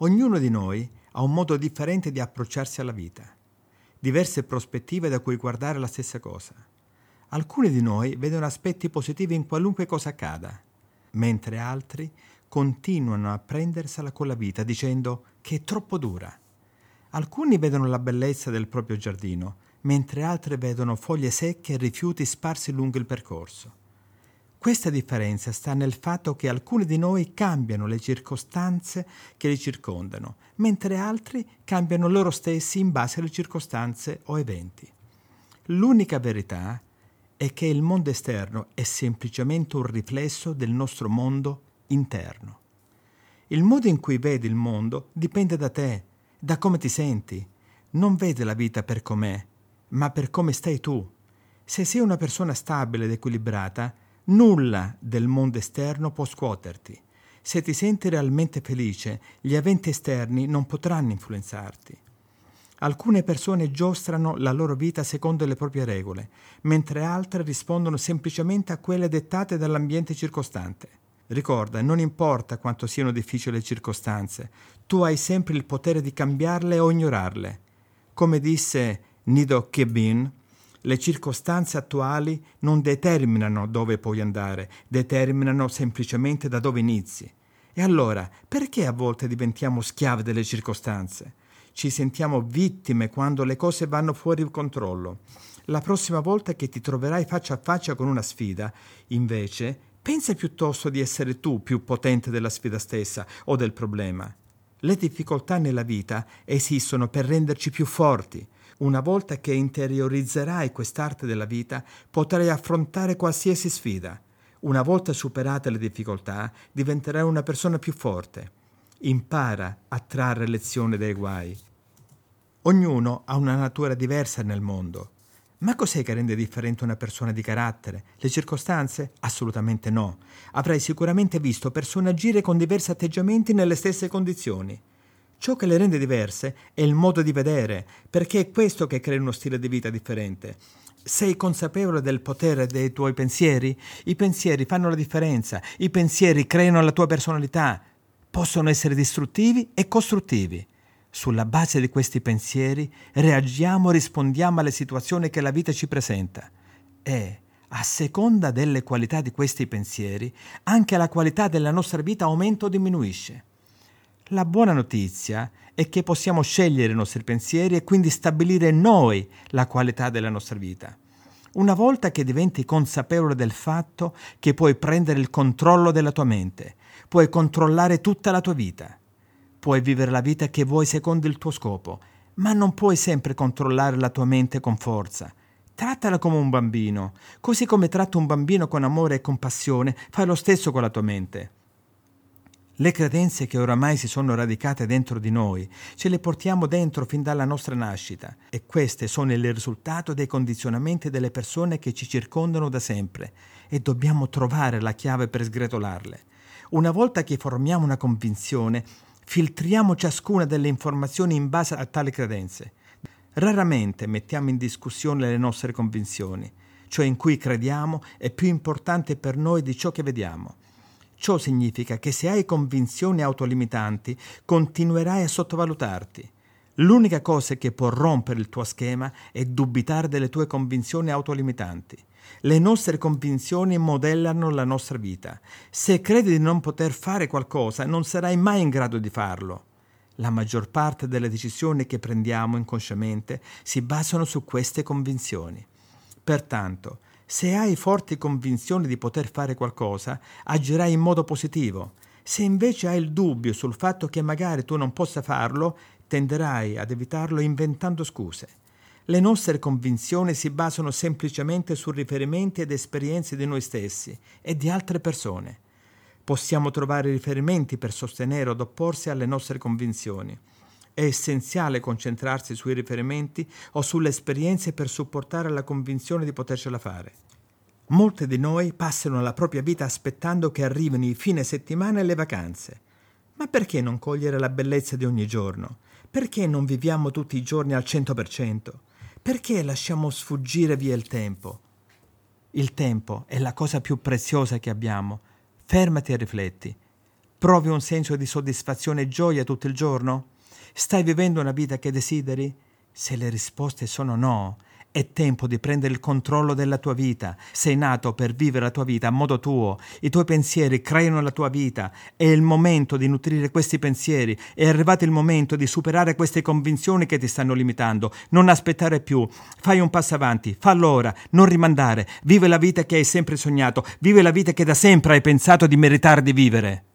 Ognuno di noi ha un modo differente di approcciarsi alla vita, diverse prospettive da cui guardare la stessa cosa. Alcuni di noi vedono aspetti positivi in qualunque cosa accada, mentre altri continuano a prendersela con la vita dicendo che è troppo dura. Alcuni vedono la bellezza del proprio giardino, mentre altri vedono foglie secche e rifiuti sparsi lungo il percorso. Questa differenza sta nel fatto che alcuni di noi cambiano le circostanze che li circondano, mentre altri cambiano loro stessi in base alle circostanze o eventi. L'unica verità è che il mondo esterno è semplicemente un riflesso del nostro mondo interno. Il modo in cui vedi il mondo dipende da te, da come ti senti. Non vedi la vita per com'è, ma per come stai tu. Se sei una persona stabile ed equilibrata, nulla del mondo esterno può scuoterti. Se ti senti realmente felice, gli eventi esterni non potranno influenzarti. Alcune persone giostrano la loro vita secondo le proprie regole, mentre altre rispondono semplicemente a quelle dettate dall'ambiente circostante. Ricorda, non importa quanto siano difficili le circostanze, tu hai sempre il potere di cambiarle o ignorarle. Come disse Nido Kebin, le circostanze attuali non determinano dove puoi andare, determinano semplicemente da dove inizi. E allora, perché a volte diventiamo schiavi delle circostanze? ci sentiamo vittime quando le cose vanno fuori controllo. La prossima volta che ti troverai faccia a faccia con una sfida, invece, pensa piuttosto di essere tu più potente della sfida stessa o del problema. Le difficoltà nella vita esistono per renderci più forti. Una volta che interiorizzerai quest'arte della vita, potrai affrontare qualsiasi sfida. Una volta superate le difficoltà, diventerai una persona più forte. Impara a trarre lezione dai guai. Ognuno ha una natura diversa nel mondo. Ma cos'è che rende differente una persona di carattere? Le circostanze? Assolutamente no. Avrai sicuramente visto persone agire con diversi atteggiamenti nelle stesse condizioni. Ciò che le rende diverse è il modo di vedere, perché è questo che crea uno stile di vita differente. Sei consapevole del potere dei tuoi pensieri? I pensieri fanno la differenza, i pensieri creano la tua personalità. Possono essere distruttivi e costruttivi. Sulla base di questi pensieri reagiamo, rispondiamo alle situazioni che la vita ci presenta e, a seconda delle qualità di questi pensieri, anche la qualità della nostra vita aumenta o diminuisce. La buona notizia è che possiamo scegliere i nostri pensieri e quindi stabilire noi la qualità della nostra vita. Una volta che diventi consapevole del fatto che puoi prendere il controllo della tua mente, puoi controllare tutta la tua vita. Puoi vivere la vita che vuoi secondo il tuo scopo, ma non puoi sempre controllare la tua mente con forza. Trattala come un bambino, così come tratti un bambino con amore e compassione, fai lo stesso con la tua mente. Le credenze che oramai si sono radicate dentro di noi, ce le portiamo dentro fin dalla nostra nascita e queste sono il risultato dei condizionamenti delle persone che ci circondano da sempre e dobbiamo trovare la chiave per sgretolarle. Una volta che formiamo una convinzione, filtriamo ciascuna delle informazioni in base a tali credenze. Raramente mettiamo in discussione le nostre convinzioni. Ciò in cui crediamo è più importante per noi di ciò che vediamo. Ciò significa che se hai convinzioni autolimitanti, continuerai a sottovalutarti. L'unica cosa che può rompere il tuo schema è dubitare delle tue convinzioni autolimitanti. Le nostre convinzioni modellano la nostra vita. Se credi di non poter fare qualcosa, non sarai mai in grado di farlo. La maggior parte delle decisioni che prendiamo inconsciamente si basano su queste convinzioni. Pertanto, se hai forti convinzioni di poter fare qualcosa, agirai in modo positivo. Se invece hai il dubbio sul fatto che magari tu non possa farlo, tenderai ad evitarlo inventando scuse. Le nostre convinzioni si basano semplicemente su riferimenti ed esperienze di noi stessi e di altre persone. Possiamo trovare riferimenti per sostenere od opporsi alle nostre convinzioni. È essenziale concentrarsi sui riferimenti o sulle esperienze per supportare la convinzione di potercela fare. Molte di noi passano la propria vita aspettando che arrivino i fine settimana e le vacanze. Ma perché non cogliere la bellezza di ogni giorno? Perché non viviamo tutti i giorni al 100%? Perché lasciamo sfuggire via il tempo? Il tempo è la cosa più preziosa che abbiamo. Fermati e rifletti. Provi un senso di soddisfazione e gioia tutto il giorno? Stai vivendo una vita che desideri? Se le risposte sono no, è tempo di prendere il controllo della tua vita. Sei nato per vivere la tua vita a modo tuo. I tuoi pensieri creano la tua vita. È il momento di nutrire questi pensieri. È arrivato il momento di superare queste convinzioni che ti stanno limitando. Non aspettare più. Fai un passo avanti. Fallo ora. Non rimandare. Vive la vita che hai sempre sognato. Vive la vita che da sempre hai pensato di meritare di vivere.